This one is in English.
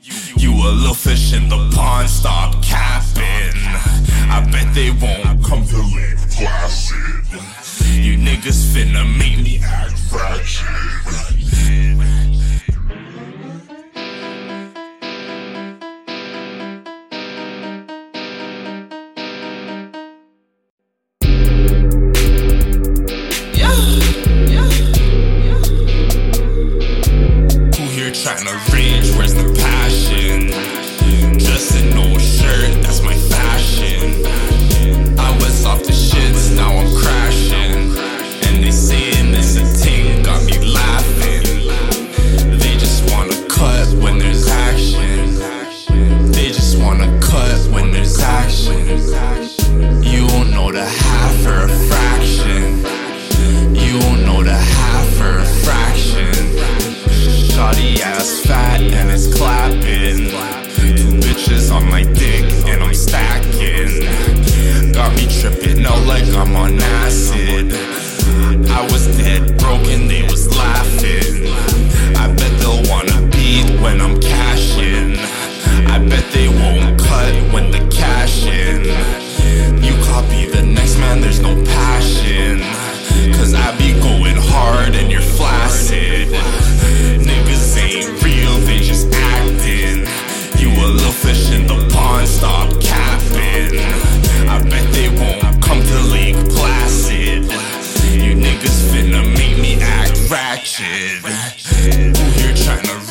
You, a little fish in the pond, stop capping. I bet they won't come to Lake Placid. You niggas finna make me act ratchet. I'm on acid. I was dead broken, they was laughing. I bet they'll wanna beat when I'm cashing. I bet they won't cut when the cash in. You copy the next man, there's no passion. Cause I be going hard and you're flaccid. Niggas ain't real, they just acting. You a little fish in the pond, stop shit. You're trying to